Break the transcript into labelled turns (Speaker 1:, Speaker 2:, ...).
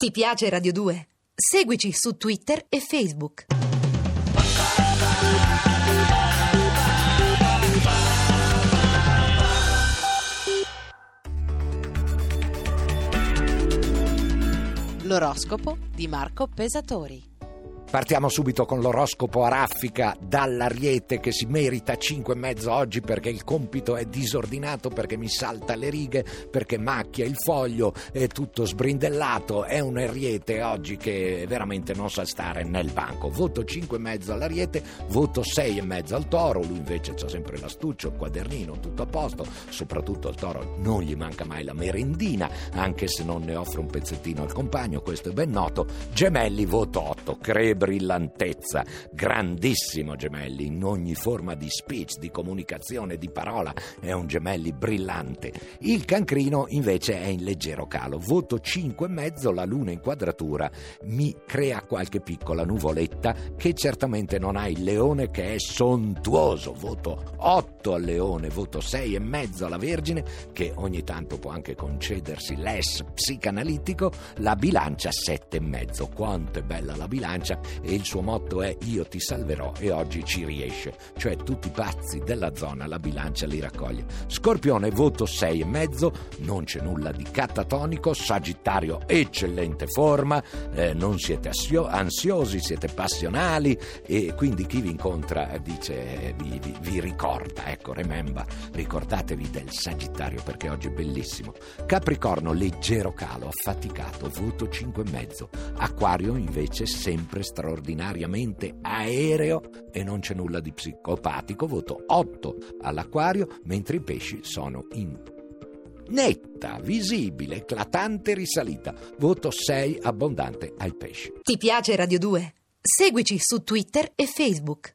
Speaker 1: Ti piace Radio 2? Seguici su Twitter e Facebook.
Speaker 2: L'oroscopo di Marco Pesatori.
Speaker 3: Partiamo subito con l'oroscopo a raffica dall'Ariete che si merita 5,5 oggi perché il compito è disordinato, perché mi salta le righe, perché macchia il foglio, è tutto sbrindellato. È un Ariete oggi che veramente non sa stare nel banco. Voto 5,5 all'Ariete, voto 6,5 al Toro. Lui invece c'ha sempre l'astuccio, il quadernino, tutto a posto. Soprattutto al Toro non gli manca mai la merendina, anche se non ne offre un pezzettino al compagno, questo è ben noto. Gemelli, voto 8. Credo brillantezza, grandissimo Gemelli in ogni forma di speech, di comunicazione, di parola, è un Gemelli brillante. Il Cancrino invece è in leggero calo, voto 5,5, la luna in quadratura. Mi crea qualche piccola nuvoletta che certamente non ha il Leone che è sontuoso, voto 8 al Leone, voto 6,5 alla Vergine che ogni tanto può anche concedersi l'es psicanalitico, la bilancia 7,5. Quanto è bella la bilancia e il suo motto è io ti salverò e oggi ci riesce, cioè tutti i pazzi della zona la bilancia li raccoglie. Scorpione voto 6 e mezzo, non c'è nulla di catatonico, Sagittario eccellente forma, eh, non siete ansiosi, siete passionali e quindi chi vi incontra dice vi, vi, vi ricorda, ecco, remember, ricordatevi del Sagittario perché oggi è bellissimo. Capricorno leggero calo, affaticato, voto 5 e mezzo. Acquario invece sempre straordinario straordinariamente aereo e non c'è nulla di psicopatico, voto 8 all'acquario, mentre i pesci sono in netta, visibile, eclatante risalita, voto 6 abbondante ai pesci.
Speaker 1: Ti piace Radio 2? Seguici su Twitter e Facebook.